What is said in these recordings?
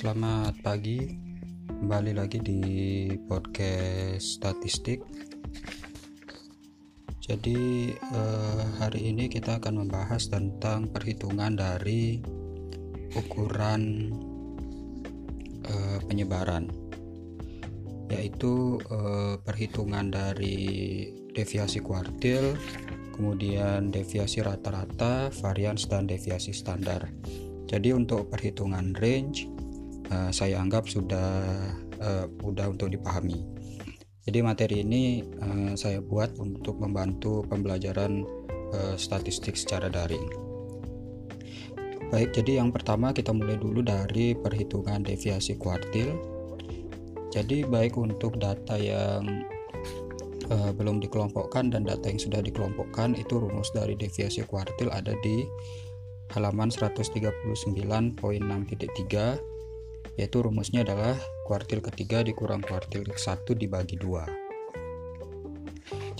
selamat pagi. Kembali lagi di podcast statistik. Jadi eh, hari ini kita akan membahas tentang perhitungan dari ukuran eh, penyebaran, yaitu eh, perhitungan dari deviasi kuartil, kemudian deviasi rata-rata, varians dan deviasi standar. Jadi untuk perhitungan range uh, saya anggap sudah uh, mudah untuk dipahami. Jadi materi ini uh, saya buat untuk membantu pembelajaran uh, statistik secara daring. Baik, jadi yang pertama kita mulai dulu dari perhitungan deviasi kuartil. Jadi baik untuk data yang uh, belum dikelompokkan dan data yang sudah dikelompokkan itu rumus dari deviasi kuartil ada di halaman 139.6.3 yaitu rumusnya adalah kuartil ketiga dikurang kuartil satu dibagi dua.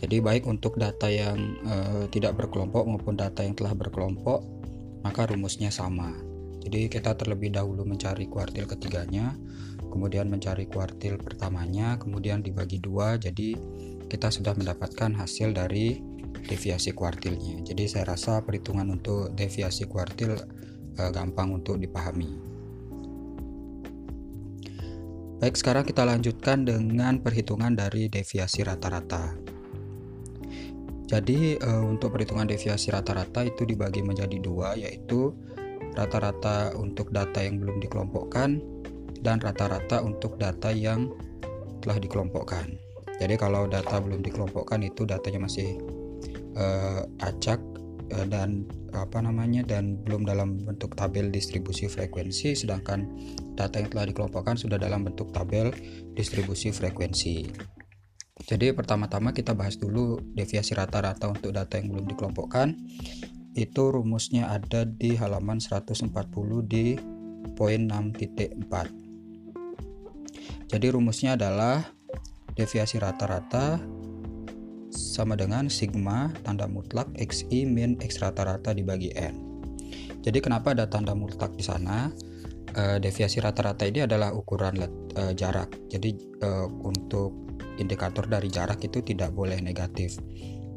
Jadi baik untuk data yang e, tidak berkelompok maupun data yang telah berkelompok maka rumusnya sama. Jadi kita terlebih dahulu mencari kuartil ketiganya, kemudian mencari kuartil pertamanya, kemudian dibagi dua. Jadi kita sudah mendapatkan hasil dari deviasi kuartilnya. Jadi saya rasa perhitungan untuk deviasi kuartil eh, gampang untuk dipahami. Baik, sekarang kita lanjutkan dengan perhitungan dari deviasi rata-rata. Jadi eh, untuk perhitungan deviasi rata-rata itu dibagi menjadi dua, yaitu rata-rata untuk data yang belum dikelompokkan dan rata-rata untuk data yang telah dikelompokkan. Jadi kalau data belum dikelompokkan itu datanya masih uh, acak dan apa namanya dan belum dalam bentuk tabel distribusi frekuensi sedangkan data yang telah dikelompokkan sudah dalam bentuk tabel distribusi frekuensi. Jadi pertama-tama kita bahas dulu deviasi rata-rata untuk data yang belum dikelompokkan. Itu rumusnya ada di halaman 140 di poin 6.4. Jadi rumusnya adalah deviasi rata-rata sama dengan sigma tanda mutlak xi min x rata-rata dibagi n. Jadi kenapa ada tanda mutlak di sana? Uh, deviasi rata-rata ini adalah ukuran uh, jarak. Jadi uh, untuk indikator dari jarak itu tidak boleh negatif.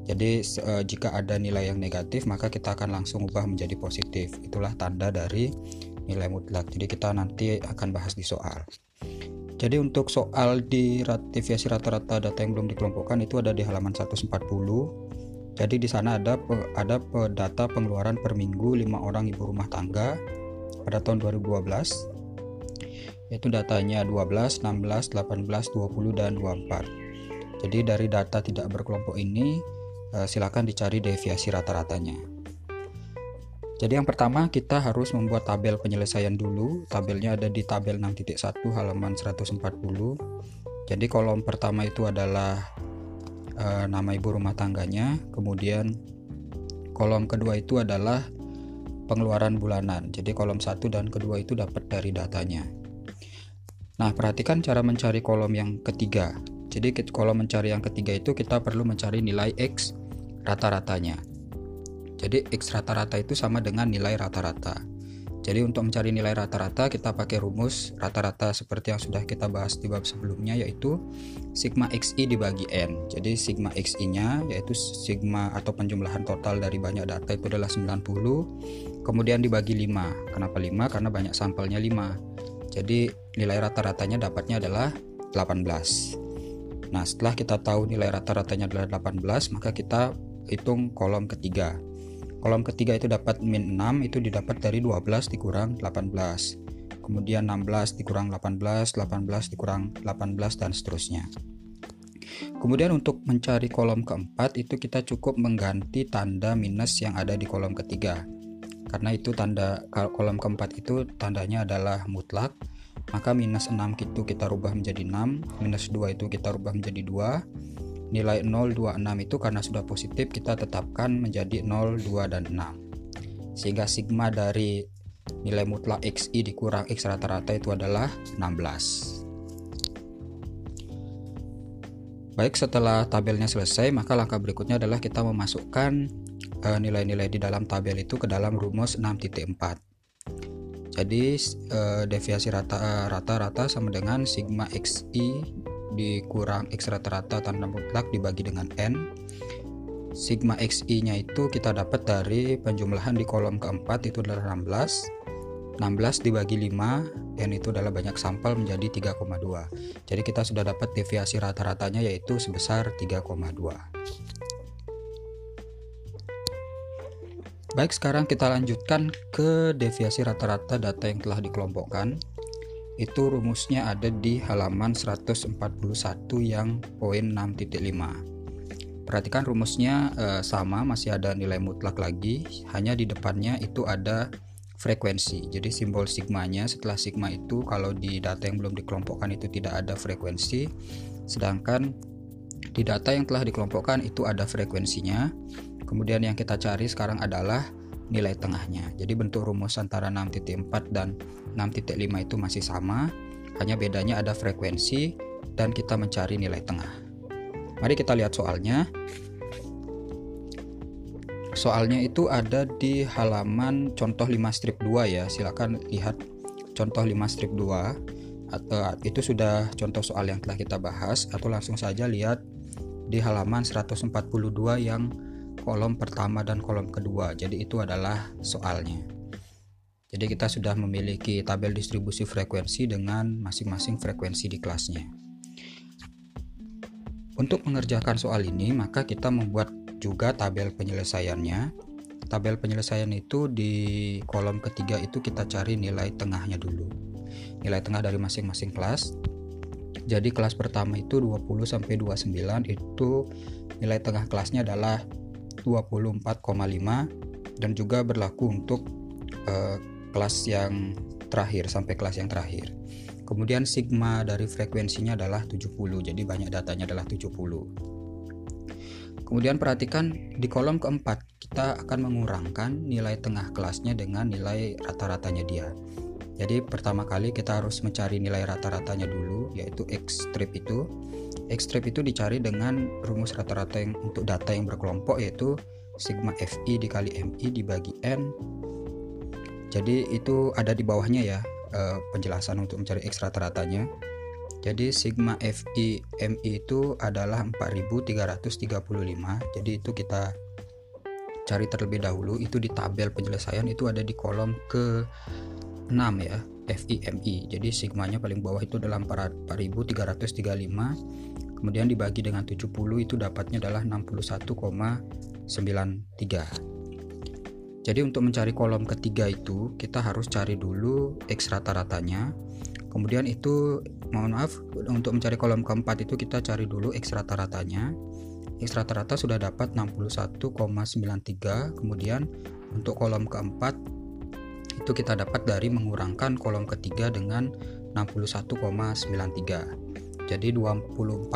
Jadi uh, jika ada nilai yang negatif maka kita akan langsung ubah menjadi positif. Itulah tanda dari nilai mutlak. Jadi kita nanti akan bahas di soal. Jadi untuk soal di ratifikasi rata-rata data yang belum dikelompokkan itu ada di halaman 140. Jadi di sana ada ada data pengeluaran per minggu 5 orang ibu rumah tangga pada tahun 2012 yaitu datanya 12, 16, 18, 20 dan 24. Jadi dari data tidak berkelompok ini eh, silakan dicari deviasi rata-ratanya. Jadi yang pertama kita harus membuat tabel penyelesaian dulu. Tabelnya ada di tabel 6.1 halaman 140. Jadi kolom pertama itu adalah e, nama ibu rumah tangganya, kemudian kolom kedua itu adalah pengeluaran bulanan. Jadi kolom satu dan kedua itu dapat dari datanya. Nah, perhatikan cara mencari kolom yang ketiga. Jadi kolom mencari yang ketiga itu kita perlu mencari nilai X rata-ratanya. Jadi X rata-rata itu sama dengan nilai rata-rata. Jadi untuk mencari nilai rata-rata kita pakai rumus rata-rata seperti yang sudah kita bahas di bab sebelumnya yaitu sigma xi dibagi n. Jadi sigma xi-nya yaitu sigma atau penjumlahan total dari banyak data itu adalah 90 kemudian dibagi 5. Kenapa 5? Karena banyak sampelnya 5. Jadi nilai rata-ratanya dapatnya adalah 18. Nah, setelah kita tahu nilai rata-ratanya adalah 18, maka kita hitung kolom ketiga. Kolom ketiga itu dapat min 6 itu didapat dari 12 dikurang 18. Kemudian 16 dikurang 18, 18 dikurang 18 dan seterusnya. Kemudian untuk mencari kolom keempat itu kita cukup mengganti tanda minus yang ada di kolom ketiga. Karena itu tanda kolom keempat itu tandanya adalah mutlak, maka minus 6 itu kita rubah menjadi 6, minus 2 itu kita rubah menjadi 2, nilai 026 itu karena sudah positif kita tetapkan menjadi 0, 2, dan 6 sehingga sigma dari nilai mutlak xi dikurang x rata-rata itu adalah 16 baik setelah tabelnya selesai maka langkah berikutnya adalah kita memasukkan eh, nilai-nilai di dalam tabel itu ke dalam rumus 6.4 Jadi uh, deviasi rata rata-rata sama dengan sigma xi dikurang x rata-rata tanda mutlak dibagi dengan n. Sigma xi-nya itu kita dapat dari penjumlahan di kolom keempat itu adalah 16. 16 dibagi 5 n itu adalah banyak sampel menjadi 3,2. Jadi kita sudah dapat deviasi rata-ratanya yaitu sebesar 3,2. Baik, sekarang kita lanjutkan ke deviasi rata-rata data yang telah dikelompokkan. Itu rumusnya ada di halaman 141 yang poin 6.5. Perhatikan rumusnya eh, sama, masih ada nilai mutlak lagi, hanya di depannya itu ada frekuensi. Jadi simbol sigmanya setelah sigma itu kalau di data yang belum dikelompokkan itu tidak ada frekuensi, sedangkan di data yang telah dikelompokkan itu ada frekuensinya. Kemudian yang kita cari sekarang adalah nilai tengahnya. Jadi bentuk rumus antara 6.4 dan 6.5 itu masih sama, hanya bedanya ada frekuensi dan kita mencari nilai tengah. Mari kita lihat soalnya. Soalnya itu ada di halaman contoh 5 strip 2 ya. Silakan lihat contoh 5 strip 2 atau itu sudah contoh soal yang telah kita bahas atau langsung saja lihat di halaman 142 yang kolom pertama dan kolom kedua. Jadi itu adalah soalnya. Jadi kita sudah memiliki tabel distribusi frekuensi dengan masing-masing frekuensi di kelasnya. Untuk mengerjakan soal ini, maka kita membuat juga tabel penyelesaiannya. Tabel penyelesaian itu di kolom ketiga itu kita cari nilai tengahnya dulu. Nilai tengah dari masing-masing kelas. Jadi kelas pertama itu 20 sampai 29 itu nilai tengah kelasnya adalah 24,5 dan juga berlaku untuk uh, kelas yang terakhir sampai kelas yang terakhir. Kemudian sigma dari frekuensinya adalah 70, jadi banyak datanya adalah 70. Kemudian perhatikan di kolom keempat kita akan mengurangkan nilai tengah kelasnya dengan nilai rata-ratanya dia. Jadi pertama kali kita harus mencari nilai rata-ratanya dulu yaitu X strip itu Strip itu dicari dengan rumus rata-rata yang untuk data yang berkelompok yaitu sigma FI dikali MI dibagi N. Jadi itu ada di bawahnya ya eh, penjelasan untuk mencari X rata-ratanya. Jadi sigma FI MI itu adalah 4335. Jadi itu kita cari terlebih dahulu itu di tabel penyelesaian itu ada di kolom ke 6 ya FIMI. Jadi sigmanya paling bawah itu adalah 4335. Kemudian dibagi dengan 70 itu dapatnya adalah 61,93. Jadi untuk mencari kolom ketiga itu kita harus cari dulu X rata-ratanya. Kemudian itu mohon maaf untuk mencari kolom keempat itu kita cari dulu X rata-ratanya. X rata-rata sudah dapat 61,93. Kemudian untuk kolom keempat itu kita dapat dari mengurangkan kolom ketiga dengan 61,93 jadi 24,5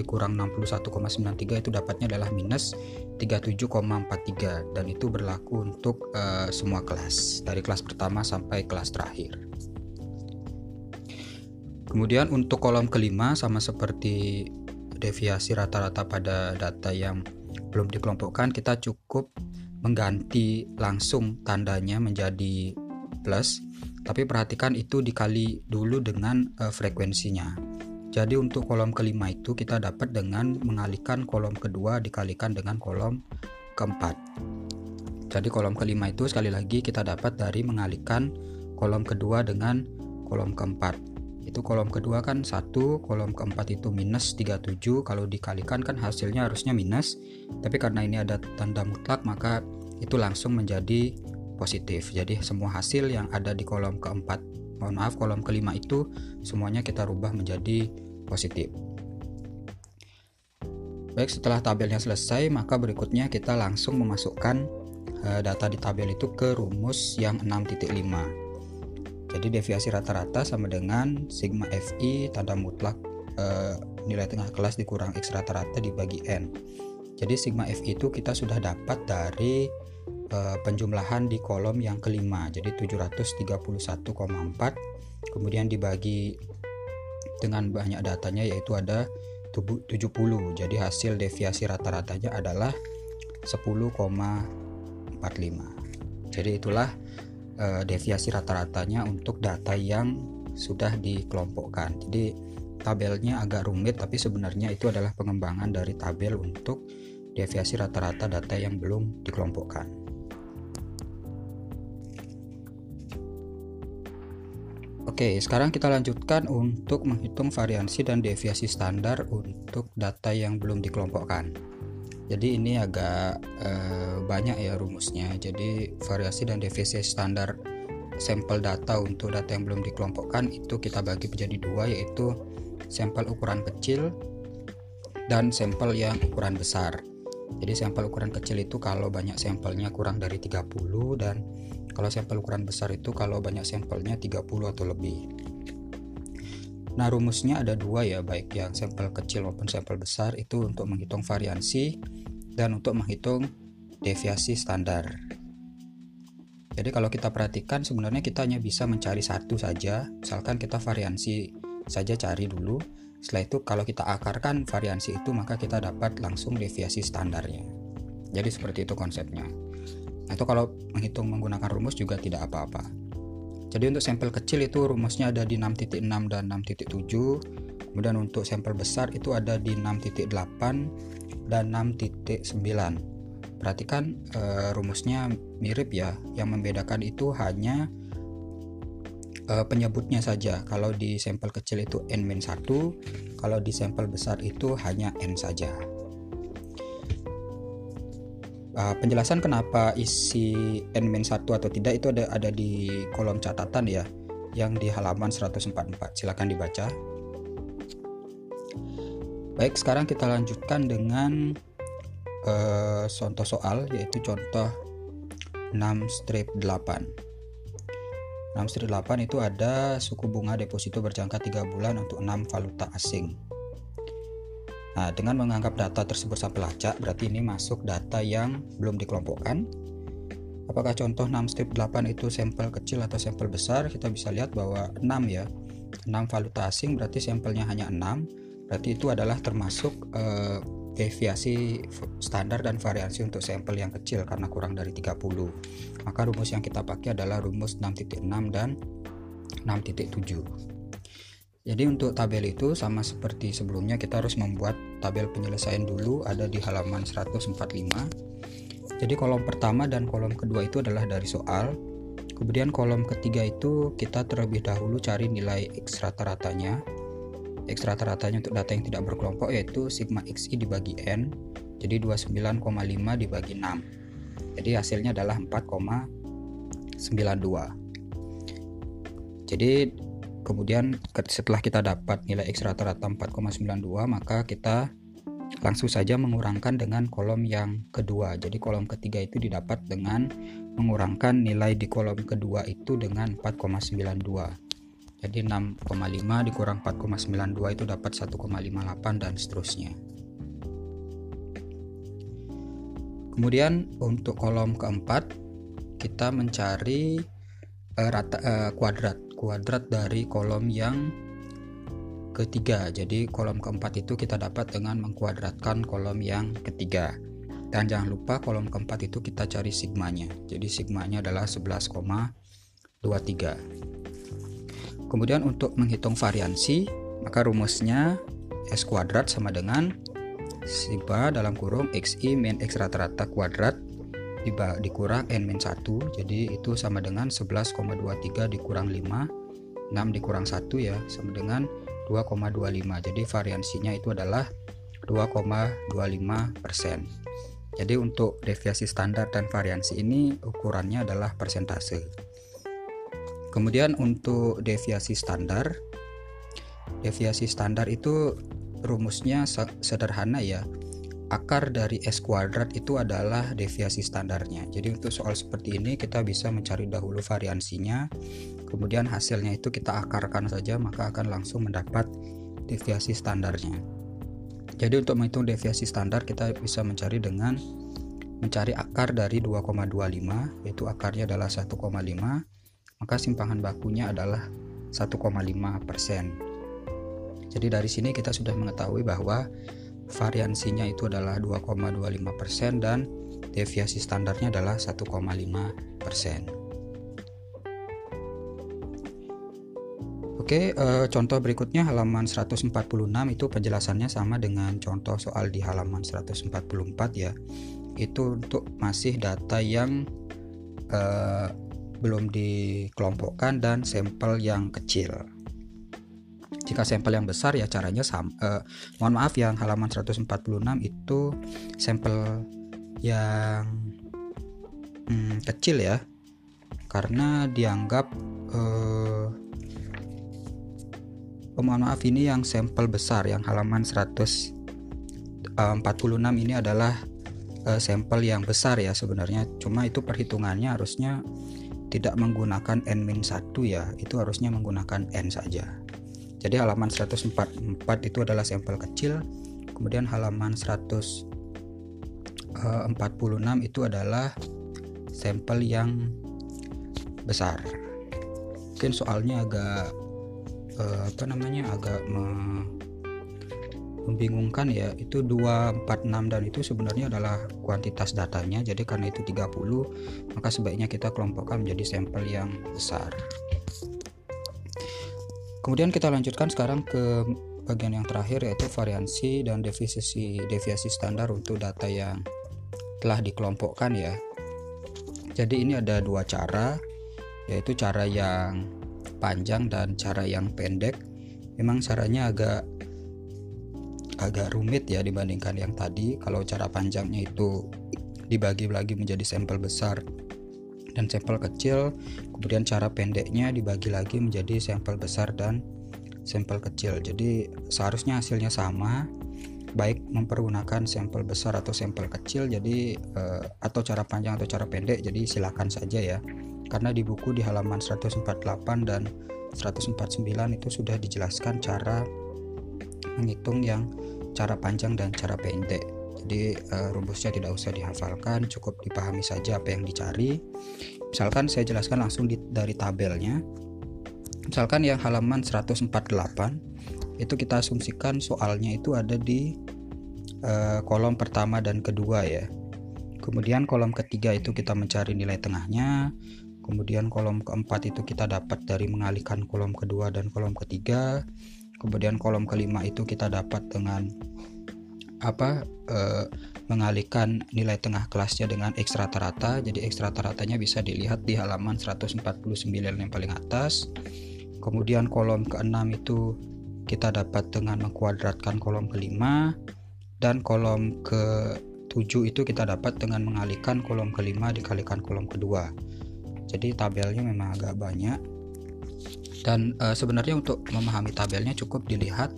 dikurang 61,93 itu dapatnya adalah minus 37,43 dan itu berlaku untuk uh, semua kelas dari kelas pertama sampai kelas terakhir. Kemudian untuk kolom kelima sama seperti deviasi rata-rata pada data yang belum dikelompokkan kita cukup mengganti langsung tandanya menjadi plus tapi perhatikan itu dikali dulu dengan uh, frekuensinya. Jadi untuk kolom kelima itu kita dapat dengan mengalihkan kolom kedua dikalikan dengan kolom keempat. Jadi kolom kelima itu sekali lagi kita dapat dari mengalihkan kolom kedua dengan kolom keempat itu kolom kedua kan satu kolom keempat itu minus 37 kalau dikalikan kan hasilnya harusnya minus. Tapi karena ini ada tanda mutlak maka itu langsung menjadi positif. Jadi semua hasil yang ada di kolom keempat mohon maaf kolom kelima itu semuanya kita rubah menjadi positif. Baik setelah tabelnya selesai maka berikutnya kita langsung memasukkan uh, data di tabel itu ke rumus yang 6.5 jadi deviasi rata-rata sama dengan sigma FI tanda mutlak e, nilai tengah kelas dikurang X rata-rata dibagi N. Jadi sigma FI itu kita sudah dapat dari e, penjumlahan di kolom yang kelima. Jadi 731,4 kemudian dibagi dengan banyak datanya yaitu ada 70. Jadi hasil deviasi rata-ratanya adalah 10,45. Jadi itulah uh, deviasi rata-ratanya untuk data yang sudah dikelompokkan. Jadi tabelnya agak rumit tapi sebenarnya itu adalah pengembangan dari tabel untuk deviasi rata-rata data yang belum dikelompokkan. Oke, sekarang kita lanjutkan untuk menghitung variansi dan deviasi standar untuk data yang belum dikelompokkan. Jadi ini agak eh, banyak ya rumusnya. Jadi variasi dan deviasi standar sampel data untuk data yang belum dikelompokkan itu kita bagi menjadi dua yaitu sampel ukuran kecil dan sampel yang ukuran besar. Jadi sampel ukuran kecil itu kalau banyak sampelnya kurang dari 30 dan kalau sampel ukuran besar itu kalau banyak sampelnya 30 atau lebih. Nah, rumusnya ada dua ya, baik yang sampel kecil maupun sampel besar itu untuk menghitung variansi dan untuk menghitung deviasi standar. Jadi kalau kita perhatikan sebenarnya kita hanya bisa mencari satu saja, misalkan kita variansi saja cari dulu. Setelah itu kalau kita akarkan variansi itu maka kita dapat langsung deviasi standarnya. Jadi seperti itu konsepnya. Atau kalau menghitung menggunakan rumus juga tidak apa-apa. Jadi untuk sampel kecil itu rumusnya ada di 6.6 dan 6.7. Kemudian untuk sampel besar itu ada di 6.8 dan 6.9. Perhatikan e, rumusnya mirip ya. Yang membedakan itu hanya e, penyebutnya saja. Kalau di sampel kecil itu n-1, kalau di sampel besar itu hanya n saja. Uh, penjelasan kenapa isi n-1 atau tidak itu ada ada di kolom catatan ya yang di halaman 144. Silakan dibaca. Baik, sekarang kita lanjutkan dengan uh, contoh soal yaitu contoh 6 strip 8. 6 strip 8 itu ada suku bunga deposito berjangka 3 bulan untuk 6 valuta asing. Nah, dengan menganggap data tersebut sampel acak, berarti ini masuk data yang belum dikelompokkan. Apakah contoh 6 strip 8 itu sampel kecil atau sampel besar? Kita bisa lihat bahwa 6 ya. 6 valuta asing berarti sampelnya hanya 6. Berarti itu adalah termasuk eh, deviasi standar dan variasi untuk sampel yang kecil karena kurang dari 30. Maka rumus yang kita pakai adalah rumus 6.6 dan 6.7. Jadi untuk tabel itu sama seperti sebelumnya kita harus membuat tabel penyelesaian dulu ada di halaman 145. Jadi kolom pertama dan kolom kedua itu adalah dari soal. Kemudian kolom ketiga itu kita terlebih dahulu cari nilai X rata-ratanya. X rata-ratanya untuk data yang tidak berkelompok yaitu sigma XI dibagi N. Jadi 29,5 dibagi 6. Jadi hasilnya adalah 4,92. Jadi kemudian setelah kita dapat nilai X rata-rata 4,92 maka kita langsung saja mengurangkan dengan kolom yang kedua jadi kolom ketiga itu didapat dengan mengurangkan nilai di kolom kedua itu dengan 4,92 jadi 6,5 dikurang 4,92 itu dapat 1,58 dan seterusnya kemudian untuk kolom keempat kita mencari uh, rata uh, kuadrat kuadrat dari kolom yang ketiga. Jadi kolom keempat itu kita dapat dengan mengkuadratkan kolom yang ketiga. Dan jangan lupa kolom keempat itu kita cari sigmanya. Jadi sigmanya adalah 11,23. Kemudian untuk menghitung variansi, maka rumusnya S kuadrat sama dengan sigma dalam kurung XI min X rata-rata kuadrat dikurang n-1 jadi itu sama dengan 11,23 dikurang 5 6 dikurang 1 ya sama dengan 2,25 jadi variansinya itu adalah 2,25 persen. Jadi untuk deviasi standar dan variansi ini ukurannya adalah persentase kemudian untuk deviasi standar deviasi standar itu rumusnya sederhana ya akar dari S kuadrat itu adalah deviasi standarnya. Jadi untuk soal seperti ini kita bisa mencari dahulu variansinya, kemudian hasilnya itu kita akarkan saja maka akan langsung mendapat deviasi standarnya. Jadi untuk menghitung deviasi standar kita bisa mencari dengan mencari akar dari 2,25 yaitu akarnya adalah 1,5 maka simpangan bakunya adalah 1,5 persen. Jadi dari sini kita sudah mengetahui bahwa variansinya itu adalah 2,25 persen dan deviasi standarnya adalah 1,5 persen. Oke, eh, contoh berikutnya halaman 146 itu penjelasannya sama dengan contoh soal di halaman 144 ya. Itu untuk masih data yang eh, belum dikelompokkan dan sampel yang kecil. Jika sampel yang besar ya caranya sama. Uh, mohon maaf yang halaman 146 itu sampel yang hmm, kecil ya, karena dianggap uh, oh, mohon maaf ini yang sampel besar yang halaman 146 eh, ini adalah uh, sampel yang besar ya sebenarnya cuma itu perhitungannya harusnya tidak menggunakan n-1 ya itu harusnya menggunakan n saja. Jadi halaman 144 itu adalah sampel kecil kemudian halaman 146 eh, itu adalah sampel yang besar. Mungkin soalnya agak uh, apa namanya agak membingungkan ya itu 246 dan itu sebenarnya adalah kuantitas datanya. Jadi karena itu 30 maka sebaiknya kita kelompokkan menjadi sampel yang besar. Kemudian kita lanjutkan sekarang ke bagian yang terakhir yaitu variansi dan deviasi deviasi standar untuk data yang telah dikelompokkan ya. Jadi ini ada dua cara yaitu cara yang panjang dan cara yang pendek. Memang caranya agak agak rumit ya dibandingkan yang tadi. Kalau cara panjangnya itu dibagi lagi menjadi sampel besar dan sampel kecil kemudian cara pendeknya dibagi lagi menjadi sampel besar dan sampel kecil. Jadi seharusnya hasilnya sama baik mempergunakan sampel besar atau sampel kecil. Jadi eh, atau cara panjang atau cara pendek jadi silakan saja ya. Karena di buku di halaman 148 dan 149 itu sudah dijelaskan cara menghitung yang cara panjang dan cara pendek. Jadi uh, rumusnya tidak usah dihafalkan, cukup dipahami saja apa yang dicari. Misalkan saya jelaskan langsung di, dari tabelnya. Misalkan yang halaman 148 itu kita asumsikan soalnya itu ada di uh, kolom pertama dan kedua ya. Kemudian kolom ketiga itu kita mencari nilai tengahnya, kemudian kolom keempat itu kita dapat dari mengalihkan kolom kedua dan kolom ketiga kemudian kolom kelima itu kita dapat dengan apa e, mengalihkan nilai tengah kelasnya dengan X rata-rata. Jadi X rata-ratanya bisa dilihat di halaman 149 yang paling atas. Kemudian kolom keenam itu kita dapat dengan mengkuadratkan kolom kelima. Dan kolom ke 7 itu kita dapat dengan mengalihkan kolom kelima dikalikan kolom kedua. Jadi tabelnya memang agak banyak dan uh, sebenarnya untuk memahami tabelnya cukup dilihat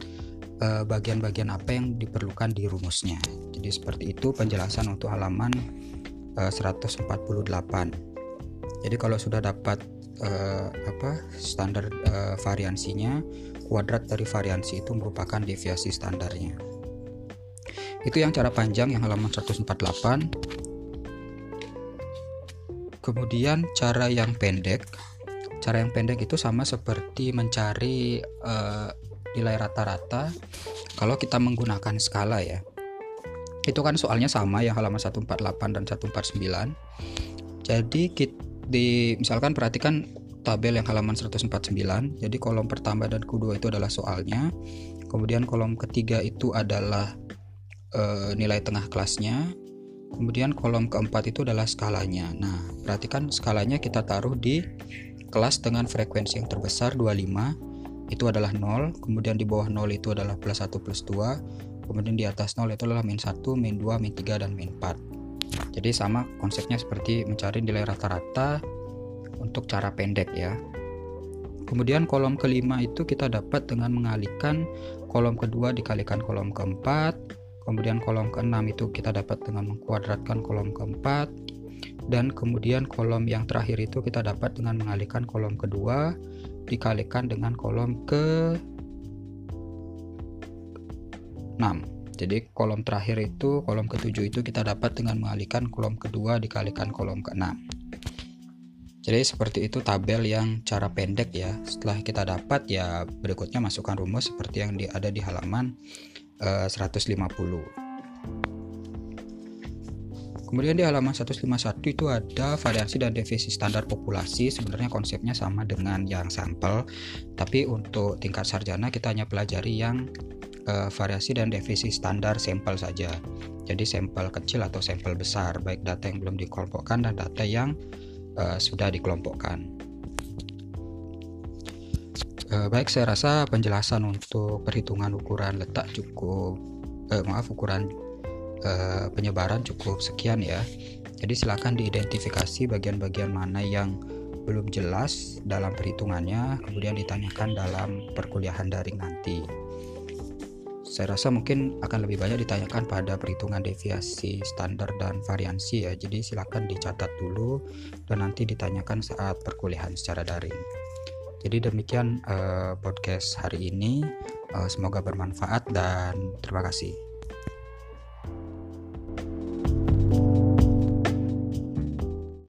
eh, bagian-bagian uh, apa yang diperlukan di rumusnya. Jadi seperti itu penjelasan untuk halaman uh, eh, 148 jadi kalau sudah dapat apa standar variansinya kuadrat dari variansi itu merupakan deviasi standarnya. Itu yang cara panjang yang halaman 148 Kemudian cara yang pendek, cara yang pendek itu sama seperti mencari uh, nilai rata-rata kalau kita menggunakan skala ya. Itu kan soalnya sama yang halaman 148 dan 149. Jadi di misalkan perhatikan tabel yang halaman 149. Jadi kolom pertama dan kedua itu adalah soalnya. Kemudian kolom ketiga itu adalah uh, nilai tengah kelasnya Kemudian kolom keempat itu adalah skalanya. Nah, perhatikan skalanya kita taruh di kelas dengan frekuensi yang terbesar 25 itu adalah 0, kemudian di bawah 0 itu adalah plus 1 plus 2, kemudian di atas 0 itu adalah min 1, min 2, min 3, dan min 4. Jadi sama konsepnya seperti mencari nilai rata-rata untuk cara pendek ya. Kemudian kolom kelima itu kita dapat dengan mengalihkan kolom kedua dikalikan kolom keempat, kemudian kolom keenam itu kita dapat dengan mengkuadratkan kolom keempat dan kemudian kolom yang terakhir itu kita dapat dengan mengalihkan kolom kedua dikalikan dengan kolom ke 6 jadi kolom terakhir itu kolom ketujuh itu kita dapat dengan mengalihkan kolom kedua dikalikan kolom ke-6 jadi seperti itu tabel yang cara pendek ya. Setelah kita dapat ya berikutnya masukkan rumus seperti yang ada di halaman 150. Eh, Kemudian di halaman 151 itu ada variasi dan definisi standar populasi. Sebenarnya konsepnya sama dengan yang sampel, tapi untuk tingkat sarjana kita hanya pelajari yang uh, variasi dan definisi standar sampel saja. Jadi sampel kecil atau sampel besar, baik data yang belum dikelompokkan dan data yang uh, sudah dikelompokkan. Uh, baik, saya rasa penjelasan untuk perhitungan ukuran letak cukup, uh, maaf ukuran uh, penyebaran cukup sekian ya. Jadi silakan diidentifikasi bagian-bagian mana yang belum jelas dalam perhitungannya, kemudian ditanyakan dalam perkuliahan daring nanti. Saya rasa mungkin akan lebih banyak ditanyakan pada perhitungan deviasi standar dan variansi ya. Jadi silakan dicatat dulu dan nanti ditanyakan saat perkuliahan secara daring. Jadi demikian uh, podcast hari ini. Uh, semoga bermanfaat dan terima kasih.